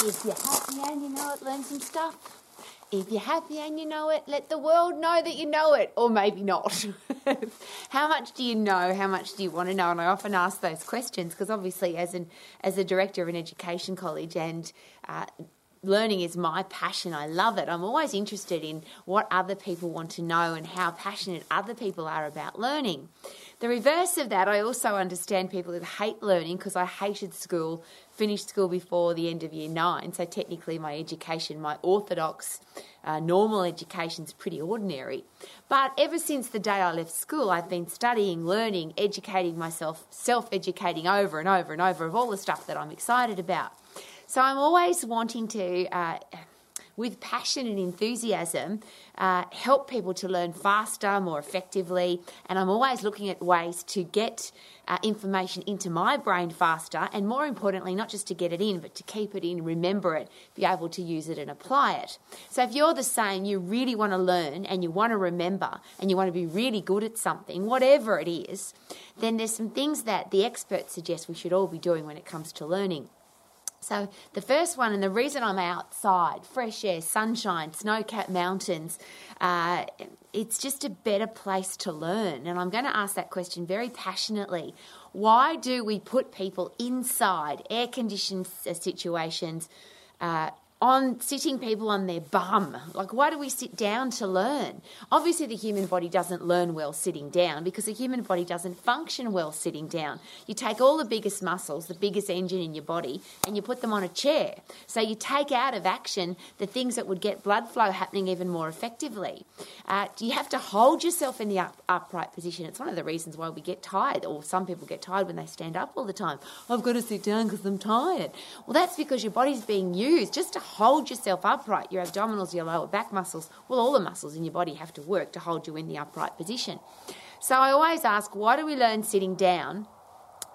If you're happy and you know it, learn some stuff. If you're happy and you know it, let the world know that you know it, or maybe not. how much do you know? How much do you want to know? And I often ask those questions because obviously, as an as a director of an education college and uh, learning is my passion. I love it. I'm always interested in what other people want to know and how passionate other people are about learning. The reverse of that, I also understand people who hate learning because I hated school, finished school before the end of year nine. So technically, my education, my orthodox, uh, normal education is pretty ordinary. But ever since the day I left school, I've been studying, learning, educating myself, self educating over and over and over of all the stuff that I'm excited about. So I'm always wanting to, uh, with passion and enthusiasm, uh, help people to learn faster, more effectively. And I'm always looking at ways to get uh, information into my brain faster, and more importantly, not just to get it in, but to keep it in, remember it, be able to use it and apply it. So if you're the same, you really want to learn and you want to remember and you want to be really good at something, whatever it is, then there's some things that the experts suggest we should all be doing when it comes to learning. So, the first one, and the reason I'm outside, fresh air, sunshine, snow capped mountains, uh, it's just a better place to learn. And I'm going to ask that question very passionately. Why do we put people inside air conditioned situations? Uh, on sitting people on their bum. Like, why do we sit down to learn? Obviously, the human body doesn't learn well sitting down because the human body doesn't function well sitting down. You take all the biggest muscles, the biggest engine in your body, and you put them on a chair. So you take out of action the things that would get blood flow happening even more effectively. Uh, you have to hold yourself in the up, upright position. It's one of the reasons why we get tired, or some people get tired when they stand up all the time. I've got to sit down because I'm tired. Well, that's because your body's being used just to hold yourself upright, your abdominals, your lower back muscles, well, all the muscles in your body have to work to hold you in the upright position. So I always ask, why do we learn sitting down?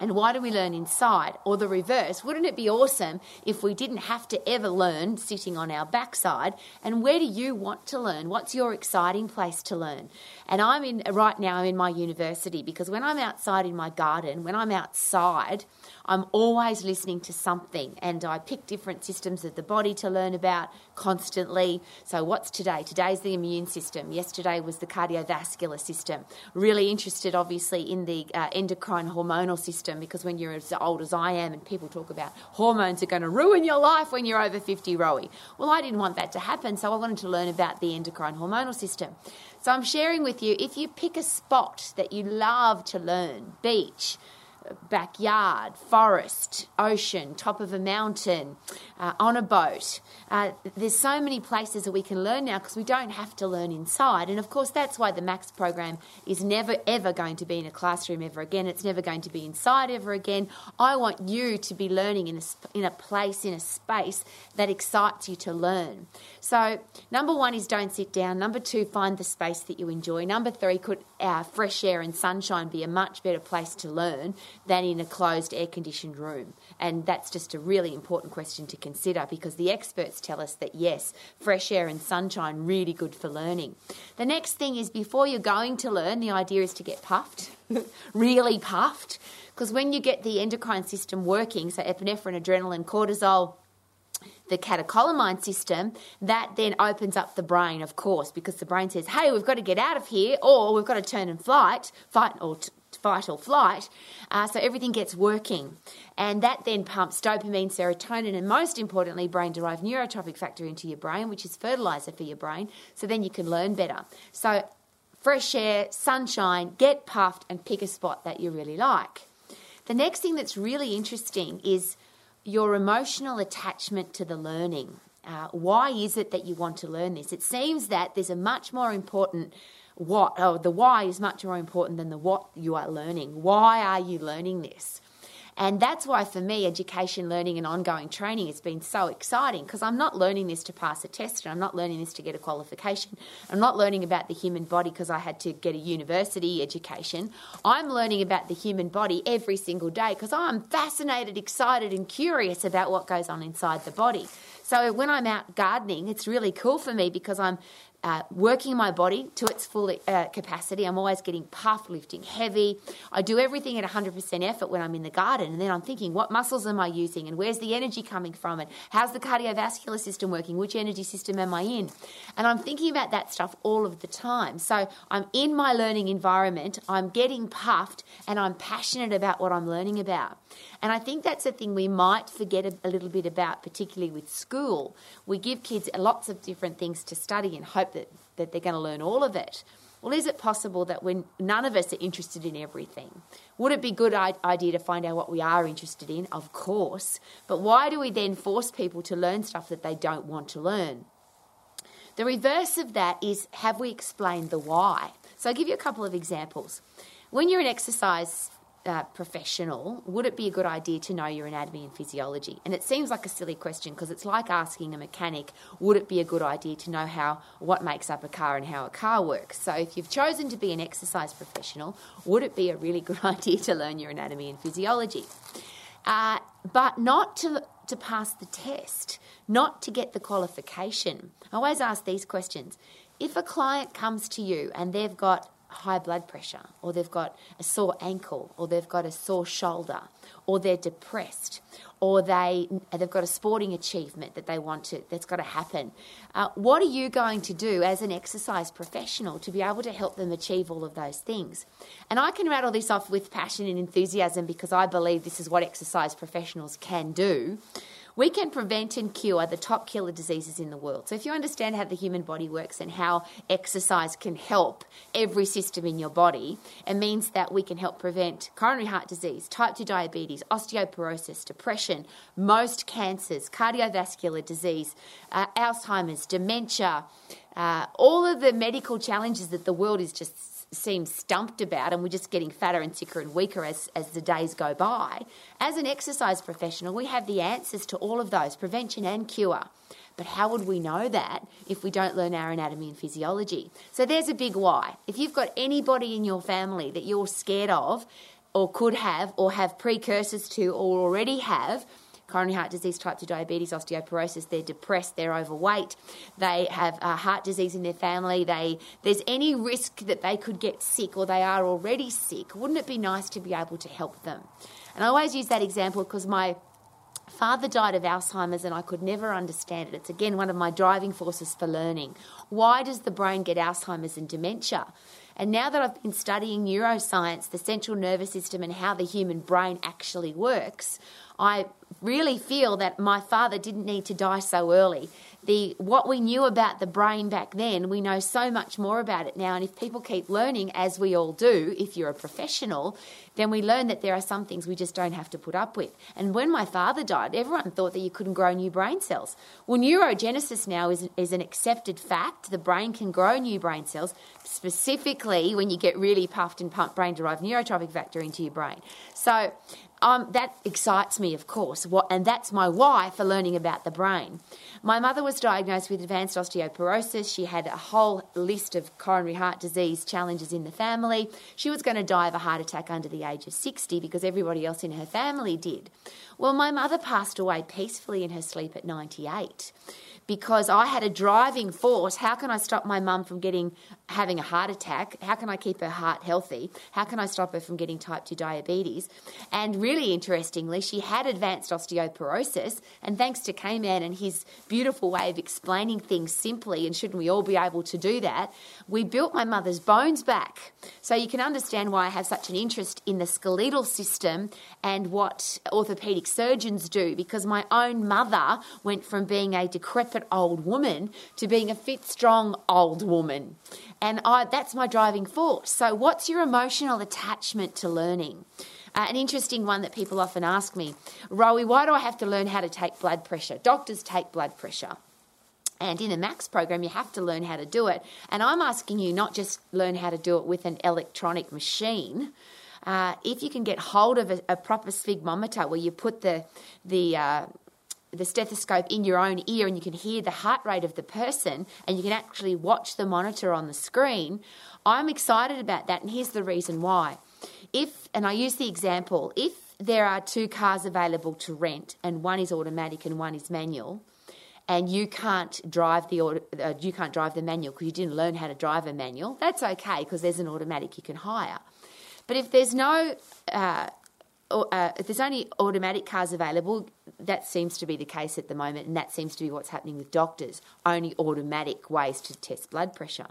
And why do we learn inside? Or the reverse, wouldn't it be awesome if we didn't have to ever learn sitting on our backside? And where do you want to learn? What's your exciting place to learn? And I'm in right now I'm in my university because when I'm outside in my garden, when I'm outside, I'm always listening to something and I pick different systems of the body to learn about constantly. So, what's today? Today's the immune system. Yesterday was the cardiovascular system. Really interested, obviously, in the uh, endocrine hormonal system because when you're as old as I am and people talk about hormones are going to ruin your life when you're over 50, Rowie. Well, I didn't want that to happen, so I wanted to learn about the endocrine hormonal system. So, I'm sharing with you if you pick a spot that you love to learn, beach, backyard, forest, ocean, top of a mountain, uh, on a boat. Uh, there's so many places that we can learn now because we don't have to learn inside. And of course, that's why the Max program is never ever going to be in a classroom ever again. It's never going to be inside ever again. I want you to be learning in a, in a place, in a space that excites you to learn. So, number one is don't sit down. Number two, find the space that you enjoy. Number three, could uh, fresh air and sunshine be a much better place to learn than in a closed air conditioned room? And that's just a really important question to consider because the experts tell us that yes, fresh air and sunshine really good for learning. The next thing is before you're going to learn, the idea is to get puffed, really puffed, because when you get the endocrine system working, so epinephrine, adrenaline, cortisol, the catecholamine system, that then opens up the brain, of course, because the brain says, hey, we've got to get out of here, or we've got to turn and flight, fight or t- fight or flight. Uh, so everything gets working. And that then pumps dopamine, serotonin, and most importantly, brain derived neurotrophic factor into your brain, which is fertilizer for your brain. So then you can learn better. So fresh air, sunshine, get puffed, and pick a spot that you really like. The next thing that's really interesting is your emotional attachment to the learning. Uh, why is it that you want to learn this? It seems that there's a much more important what, oh, the why is much more important than the what you are learning. Why are you learning this? And that's why, for me, education, learning, and ongoing training has been so exciting because I'm not learning this to pass a test and I'm not learning this to get a qualification. I'm not learning about the human body because I had to get a university education. I'm learning about the human body every single day because I'm fascinated, excited, and curious about what goes on inside the body. So when I'm out gardening, it's really cool for me because I'm uh, working my body to its full uh, capacity. I'm always getting puffed, lifting heavy. I do everything at 100% effort when I'm in the garden. And then I'm thinking, what muscles am I using? And where's the energy coming from? And how's the cardiovascular system working? Which energy system am I in? And I'm thinking about that stuff all of the time. So I'm in my learning environment, I'm getting puffed, and I'm passionate about what I'm learning about. And I think that's a thing we might forget a, a little bit about, particularly with school. We give kids lots of different things to study and hope that, that they're going to learn all of it. Well, is it possible that when none of us are interested in everything? Would it be a good idea to find out what we are interested in? Of course. But why do we then force people to learn stuff that they don't want to learn? The reverse of that is have we explained the why? So I'll give you a couple of examples. When you're an exercise uh, professional, would it be a good idea to know your anatomy and physiology? And it seems like a silly question because it's like asking a mechanic, would it be a good idea to know how what makes up a car and how a car works? So if you've chosen to be an exercise professional, would it be a really good idea to learn your anatomy and physiology? Uh, but not to to pass the test, not to get the qualification. I always ask these questions. If a client comes to you and they've got high blood pressure, or they've got a sore ankle, or they've got a sore shoulder, or they're depressed, or they they've got a sporting achievement that they want to that's got to happen. Uh, what are you going to do as an exercise professional to be able to help them achieve all of those things? And I can rattle this off with passion and enthusiasm because I believe this is what exercise professionals can do we can prevent and cure the top killer diseases in the world. So, if you understand how the human body works and how exercise can help every system in your body, it means that we can help prevent coronary heart disease, type 2 diabetes, osteoporosis, depression, most cancers, cardiovascular disease, uh, Alzheimer's, dementia, uh, all of the medical challenges that the world is just seem stumped about and we're just getting fatter and sicker and weaker as, as the days go by. As an exercise professional, we have the answers to all of those prevention and cure. But how would we know that if we don't learn our anatomy and physiology? So there's a big why. If you've got anybody in your family that you're scared of, or could have, or have precursors to, or already have, coronary heart disease, type 2 diabetes, osteoporosis, they're depressed, they're overweight, they have uh, heart disease in their family, they, there's any risk that they could get sick or they are already sick, wouldn't it be nice to be able to help them? And I always use that example because my father died of Alzheimer's and I could never understand it. It's again one of my driving forces for learning. Why does the brain get Alzheimer's and dementia? And now that I've been studying neuroscience, the central nervous system, and how the human brain actually works, I really feel that my father didn't need to die so early. The what we knew about the brain back then, we know so much more about it now. And if people keep learning, as we all do, if you're a professional, then we learn that there are some things we just don't have to put up with. And when my father died, everyone thought that you couldn't grow new brain cells. Well, neurogenesis now is, is an accepted fact. The brain can grow new brain cells, specifically when you get really puffed and pumped brain derived neurotrophic factor into your brain. So um, that excites me, of course, what, and that's my why for learning about the brain. My mother was diagnosed with advanced osteoporosis. She had a whole list of coronary heart disease challenges in the family. She was going to die of a heart attack under the age of 60 because everybody else in her family did. Well, my mother passed away peacefully in her sleep at 98 because I had a driving force. How can I stop my mum from getting having a heart attack? How can I keep her heart healthy? How can I stop her from getting type 2 diabetes? And really interestingly, she had advanced osteoporosis. And thanks to K and his beautiful way of explaining things simply, and shouldn't we all be able to do that, we built my mother's bones back. So you can understand why I have such an interest in the skeletal system and what orthopedic surgeons do, because my own mother went from being a decrepit old woman to being a fit, strong old woman. And I, that's my driving force. So, what's your emotional attachment to learning? Uh, an interesting one that people often ask me, Rowie, why do I have to learn how to take blood pressure? Doctors take blood pressure. And in the MAX program, you have to learn how to do it. And I'm asking you not just learn how to do it with an electronic machine. Uh, if you can get hold of a, a, proper sphygmometer where you put the the uh, the stethoscope in your own ear and you can hear the heart rate of the person and you can actually watch the monitor on the screen, I'm excited about that. And here's the reason why. If, and I use the example, if there are two cars available to rent and one is automatic and one is manual, and you can't drive the uh, you can't drive the manual because you didn't learn how to drive a manual, that's okay because there's an automatic you can hire. But if there's no uh, uh, if there's only automatic cars available, that seems to be the case at the moment, and that seems to be what's happening with doctors. Only automatic ways to test blood pressure.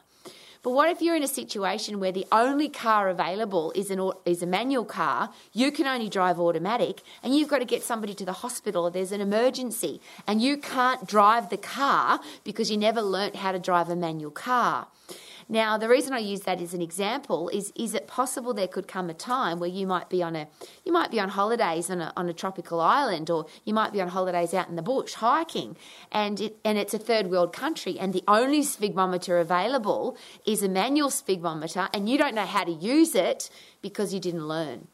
But what if you're in a situation where the only car available is an is a manual car? You can only drive automatic, and you've got to get somebody to the hospital. There's an emergency, and you can't drive the car because you never learnt how to drive a manual car. Now, the reason I use that as an example is is it possible there could come a time where you might be on a you might be on holidays on a, on a tropical island or you might be on holidays out in the bush hiking and it and it's a third world country and the only sphygmometer available is a manual sphygmometer and you don't know how to use it because you didn't learn.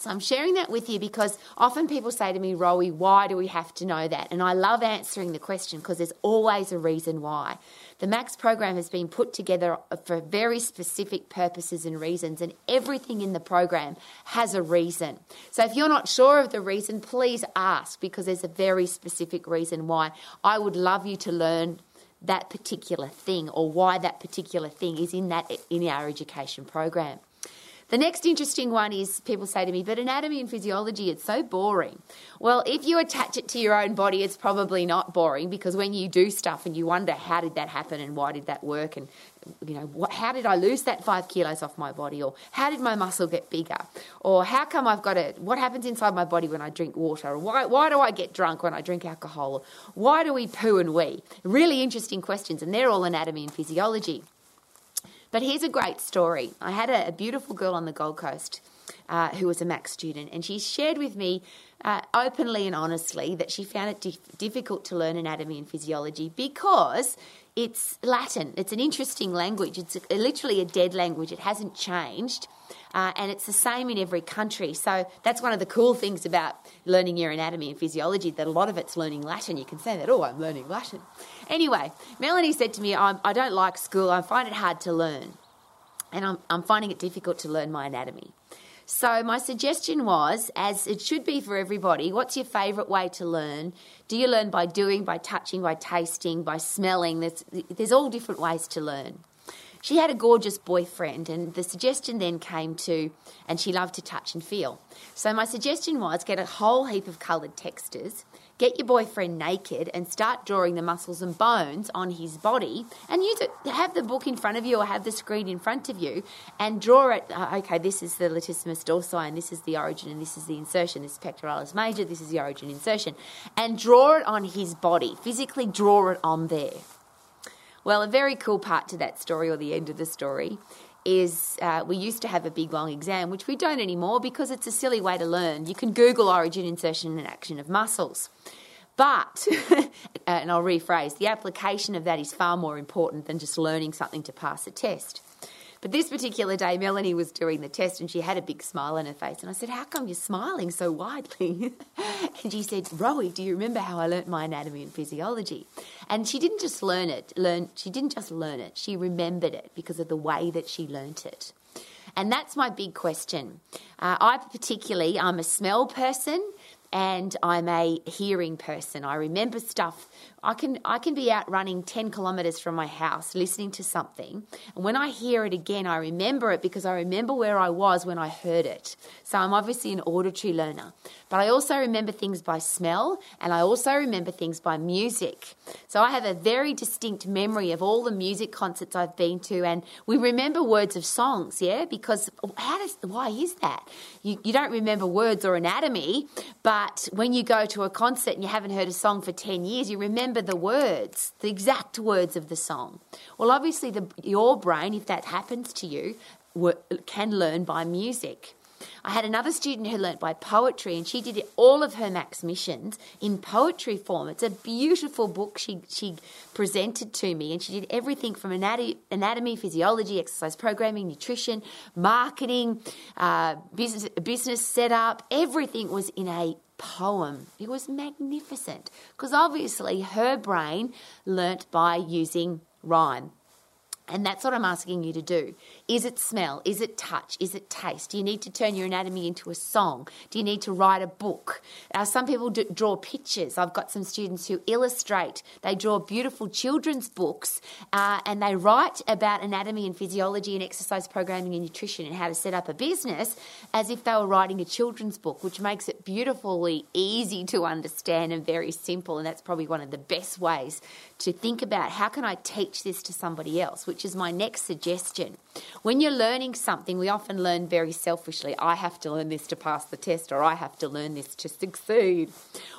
So I'm sharing that with you because often people say to me, Rowie, why do we have to know that? And I love answering the question because there's always a reason why. The MAX program has been put together for very specific purposes and reasons, and everything in the program has a reason. So if you're not sure of the reason, please ask because there's a very specific reason why. I would love you to learn that particular thing or why that particular thing is in that in our education program. The next interesting one is people say to me, but anatomy and physiology, it's so boring. Well, if you attach it to your own body, it's probably not boring because when you do stuff and you wonder how did that happen and why did that work and you know, how did I lose that five kilos off my body? Or how did my muscle get bigger? Or how come I've got it? What happens inside my body when I drink water? Or why, why do I get drunk when I drink alcohol? Or why do we poo and wee? Really interesting questions, and they're all anatomy and physiology. But here's a great story. I had a, a beautiful girl on the Gold Coast uh, who was a Max student, and she shared with me uh, openly and honestly that she found it dif- difficult to learn anatomy and physiology because it's Latin. It's an interesting language. It's a, literally a dead language. It hasn't changed. Uh, and it's the same in every country. So that's one of the cool things about learning your anatomy and physiology, that a lot of it's learning Latin. You can say that, oh, I'm learning Latin. Anyway, Melanie said to me, I, I don't like school, I find it hard to learn. And I'm, I'm finding it difficult to learn my anatomy. So, my suggestion was, as it should be for everybody, what's your favourite way to learn? Do you learn by doing, by touching, by tasting, by smelling? There's, there's all different ways to learn. She had a gorgeous boyfriend, and the suggestion then came to, and she loved to touch and feel. So, my suggestion was get a whole heap of coloured textas get your boyfriend naked and start drawing the muscles and bones on his body and use it have the book in front of you or have the screen in front of you and draw it. Uh, okay this is the latissimus dorsi and this is the origin and this is the insertion. This is pectoralis major this is the origin insertion. And draw it on his body. Physically draw it on there. Well a very cool part to that story or the end of the story is uh, we used to have a big long exam, which we don't anymore because it's a silly way to learn. You can Google origin, insertion, and action of muscles. But, and I'll rephrase, the application of that is far more important than just learning something to pass a test. But this particular day, Melanie was doing the test and she had a big smile on her face. And I said, How come you're smiling so widely? and she said, Rowie, do you remember how I learnt my anatomy and physiology? And she didn't just learn it, learn, she didn't just learn it, she remembered it because of the way that she learnt it. And that's my big question. Uh, I particularly, I'm a smell person and I'm a hearing person. I remember stuff I can I can be out running 10 kilometers from my house listening to something and when I hear it again I remember it because I remember where I was when I heard it. So I'm obviously an auditory learner. But I also remember things by smell and I also remember things by music. So I have a very distinct memory of all the music concerts I've been to and we remember words of songs, yeah? Because how does why is that? You you don't remember words or anatomy, but when you go to a concert and you haven't heard a song for 10 years, you remember remember the words, the exact words of the song. Well, obviously, the, your brain, if that happens to you, can learn by music. I had another student who learnt by poetry, and she did all of her max missions in poetry form. It's a beautiful book she she presented to me, and she did everything from anatomy, anatomy physiology, exercise programming, nutrition, marketing, uh, business business setup. Everything was in a poem. It was magnificent because obviously her brain learnt by using rhyme. And that's what I'm asking you to do. Is it smell? Is it touch? Is it taste? Do you need to turn your anatomy into a song? Do you need to write a book? Uh, some people do, draw pictures. I've got some students who illustrate. They draw beautiful children's books uh, and they write about anatomy and physiology and exercise programming and nutrition and how to set up a business as if they were writing a children's book, which makes it beautifully easy to understand and very simple. And that's probably one of the best ways to think about how can I teach this to somebody else, which is my next suggestion. When you're learning something, we often learn very selfishly. I have to learn this to pass the test, or I have to learn this to succeed.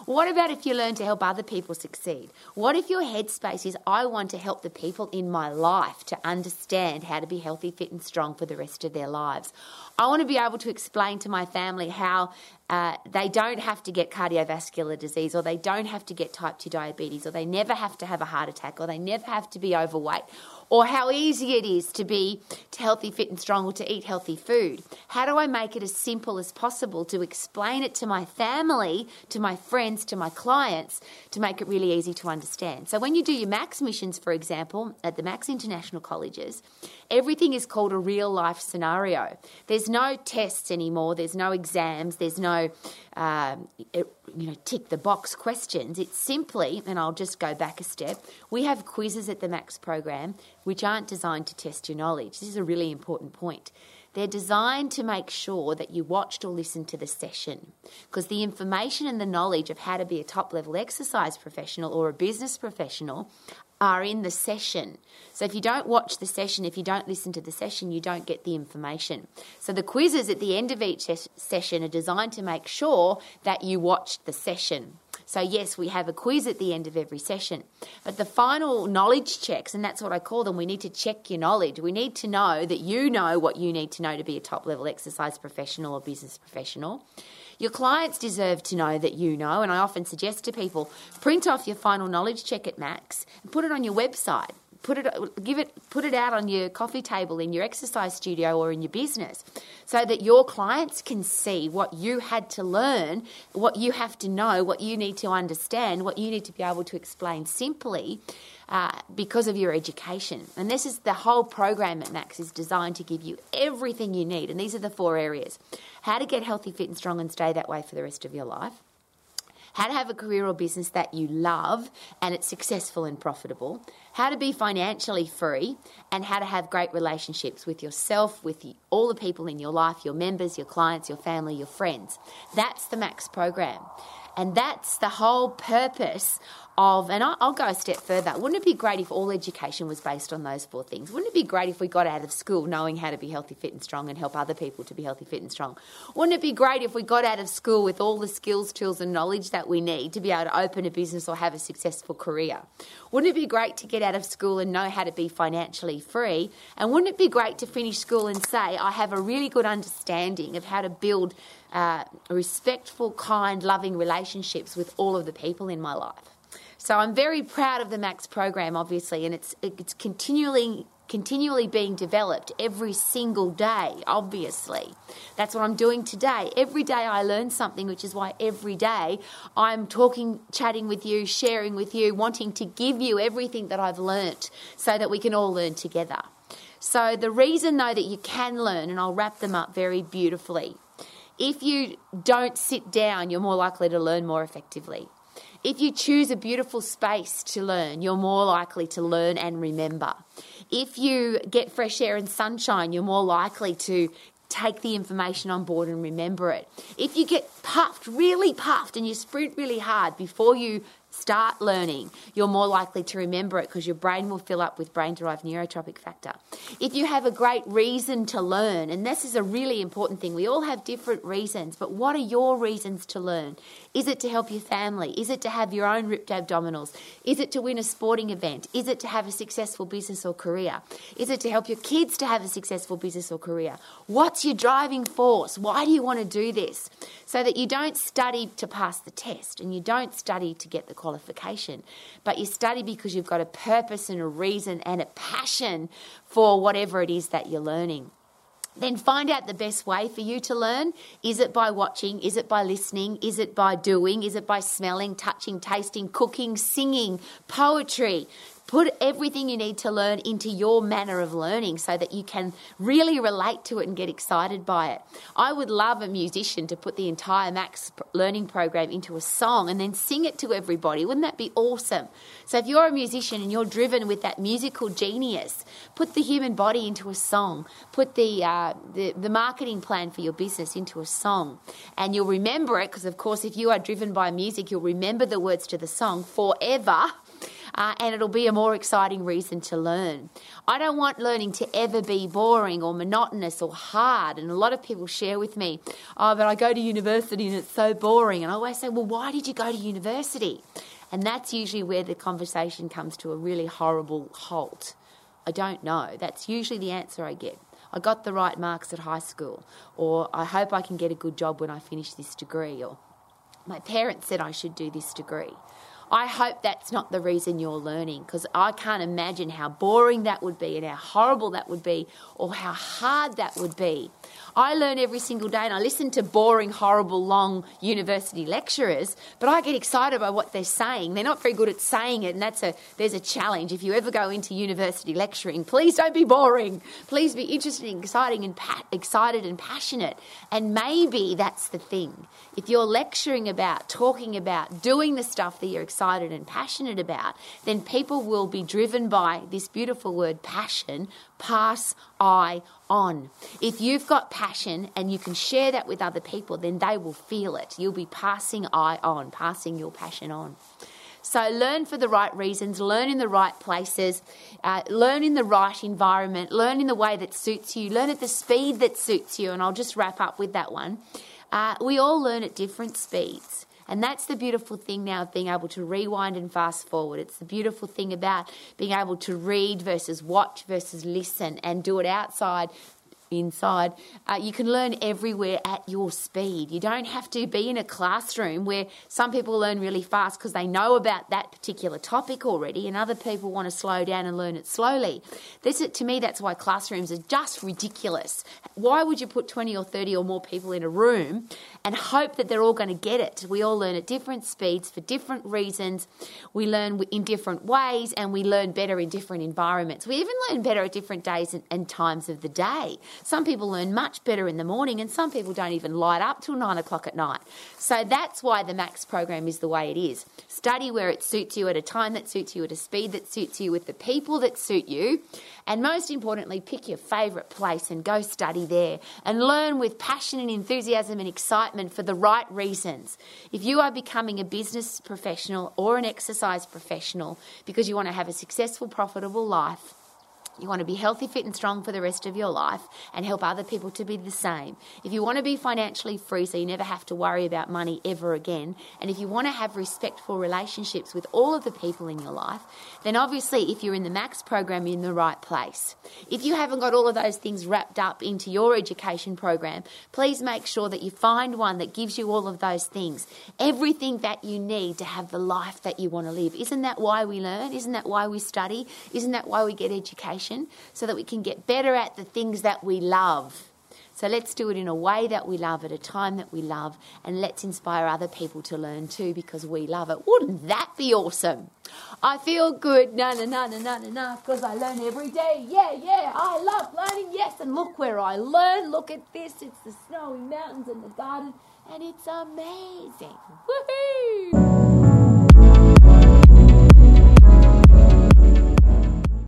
What about if you learn to help other people succeed? What if your headspace is I want to help the people in my life to understand how to be healthy, fit, and strong for the rest of their lives? I want to be able to explain to my family how uh, they don't have to get cardiovascular disease, or they don't have to get type 2 diabetes, or they never have to have a heart attack, or they never have to be overweight, or how easy it is to be healthy, fit, and strong, or to eat healthy food. How do I make it as simple as possible to explain it to my family, to my friends, to my clients, to make it really easy to understand? So, when you do your MAX missions, for example, at the MAX International Colleges, everything is called a real life scenario. There's no tests anymore, there's no exams, there's no um, it, you know, tick the box questions. It's simply, and I'll just go back a step, we have quizzes at the MAX program which aren't designed to test your knowledge. This is a really important point. They're designed to make sure that you watched or listened to the session because the information and the knowledge of how to be a top level exercise professional or a business professional are in the session. So if you don't watch the session, if you don't listen to the session, you don't get the information. So the quizzes at the end of each ses- session are designed to make sure that you watched the session. So, yes, we have a quiz at the end of every session. But the final knowledge checks, and that's what I call them, we need to check your knowledge. We need to know that you know what you need to know to be a top level exercise professional or business professional. Your clients deserve to know that you know, and I often suggest to people print off your final knowledge check at Max and put it on your website put it give it put it out on your coffee table in your exercise studio or in your business so that your clients can see what you had to learn what you have to know what you need to understand what you need to be able to explain simply uh, because of your education. And this is the whole program at max is designed to give you everything you need. And these are the four areas. How to get healthy fit and strong and stay that way for the rest of your life how to have a career or business that you love and it's successful and profitable, how to be financially free, and how to have great relationships with yourself, with all the people in your life, your members, your clients, your family, your friends. That's the MAX program. And that's the whole purpose of, and I'll go a step further. Wouldn't it be great if all education was based on those four things? Wouldn't it be great if we got out of school knowing how to be healthy, fit, and strong and help other people to be healthy, fit, and strong? Wouldn't it be great if we got out of school with all the skills, tools, and knowledge that we need to be able to open a business or have a successful career? Wouldn't it be great to get out of school and know how to be financially free? And wouldn't it be great to finish school and say, I have a really good understanding of how to build uh, respectful, kind, loving relationships with all of the people in my life? So I'm very proud of the Max program, obviously, and it's it's continually continually being developed every single day, obviously. That's what I'm doing today. Every day I learn something, which is why every day I'm talking, chatting with you, sharing with you, wanting to give you everything that I've learnt so that we can all learn together. So, the reason, though, that you can learn, and I'll wrap them up very beautifully. If you don't sit down, you're more likely to learn more effectively. If you choose a beautiful space to learn, you're more likely to learn and remember. If you get fresh air and sunshine, you're more likely to take the information on board and remember it. If you get puffed, really puffed, and you sprint really hard before you start learning, you're more likely to remember it because your brain will fill up with brain derived neurotrophic factor. If you have a great reason to learn, and this is a really important thing, we all have different reasons, but what are your reasons to learn? Is it to help your family? Is it to have your own ripped abdominals? Is it to win a sporting event? Is it to have a successful business or career? Is it to help your kids to have a successful business or career? What's your driving force? Why do you want to do this? So that you don't study to pass the test and you don't study to get the qualification, but you study because you've got a purpose and a reason and a passion for whatever it is that you're learning then find out the best way for you to learn. Is it by watching? Is it by listening? Is it by doing? Is it by smelling, touching, tasting, cooking, singing, poetry? Put everything you need to learn into your manner of learning so that you can really relate to it and get excited by it. I would love a musician to put the entire Max learning program into a song and then sing it to everybody. Wouldn't that be awesome? So if you're a musician and you're driven with that musical genius, put the human body into a song. Put the, uh, the, the marketing plan for your business into a song. And you'll remember it because, of course, if you are driven by music, you'll remember the words to the song forever. Uh, and it'll be a more exciting reason to learn. I don't want learning to ever be boring or monotonous or hard. And a lot of people share with me, oh, but I go to university and it's so boring. And I always say, well, why did you go to university? And that's usually where the conversation comes to a really horrible halt. I don't know. That's usually the answer I get. I got the right marks at high school, or I hope I can get a good job when I finish this degree, or my parents said I should do this degree. I hope that's not the reason you're learning because I can't imagine how boring that would be and how horrible that would be or how hard that would be. I learn every single day and I listen to boring, horrible, long university lecturers, but I get excited by what they're saying. They're not very good at saying it, and that's a there's a challenge. If you ever go into university lecturing, please don't be boring. Please be interested, and exciting, and pa- excited and passionate. And maybe that's the thing. If you're lecturing about, talking about, doing the stuff that you're excited and passionate about, then people will be driven by this beautiful word passion, pass I on. If you've got passion and you can share that with other people, then they will feel it. You'll be passing I on, passing your passion on. So learn for the right reasons, learn in the right places, uh, learn in the right environment, learn in the way that suits you, learn at the speed that suits you. And I'll just wrap up with that one. Uh, we all learn at different speeds. And that's the beautiful thing now of being able to rewind and fast forward. It's the beautiful thing about being able to read versus watch versus listen and do it outside inside. Uh, you can learn everywhere at your speed. You don't have to be in a classroom where some people learn really fast because they know about that particular topic already, and other people want to slow down and learn it slowly. This, to me, that's why classrooms are just ridiculous. Why would you put 20 or 30 or more people in a room and hope that they're all going to get it? We all learn at different speeds for different reasons. We learn in different ways, and we learn better in different environments. We even learn better at different days and, and times of the day. Some people learn much better in the morning, and some people don't even light up till nine o'clock at night. So that's why the MAX program is the way it is. Study where it suits you, at a time that suits you, at a speed that suits you, with the people that suit you, and most importantly, pick your favourite place and go study there and learn with passion and enthusiasm and excitement for the right reasons. If you are becoming a business professional or an exercise professional because you want to have a successful, profitable life, you want to be healthy, fit, and strong for the rest of your life and help other people to be the same. If you want to be financially free so you never have to worry about money ever again, and if you want to have respectful relationships with all of the people in your life, then obviously if you're in the MAX program, you're in the right place. If you haven't got all of those things wrapped up into your education program, please make sure that you find one that gives you all of those things. Everything that you need to have the life that you want to live. Isn't that why we learn? Isn't that why we study? Isn't that why we get education? So that we can get better at the things that we love. So let's do it in a way that we love, at a time that we love, and let's inspire other people to learn too because we love it. Wouldn't that be awesome? I feel good, na na na na na na na, because I learn every day. Yeah, yeah, I love learning, yes. And look where I learn. Look at this. It's the snowy mountains and the garden, and it's amazing. Woohoo!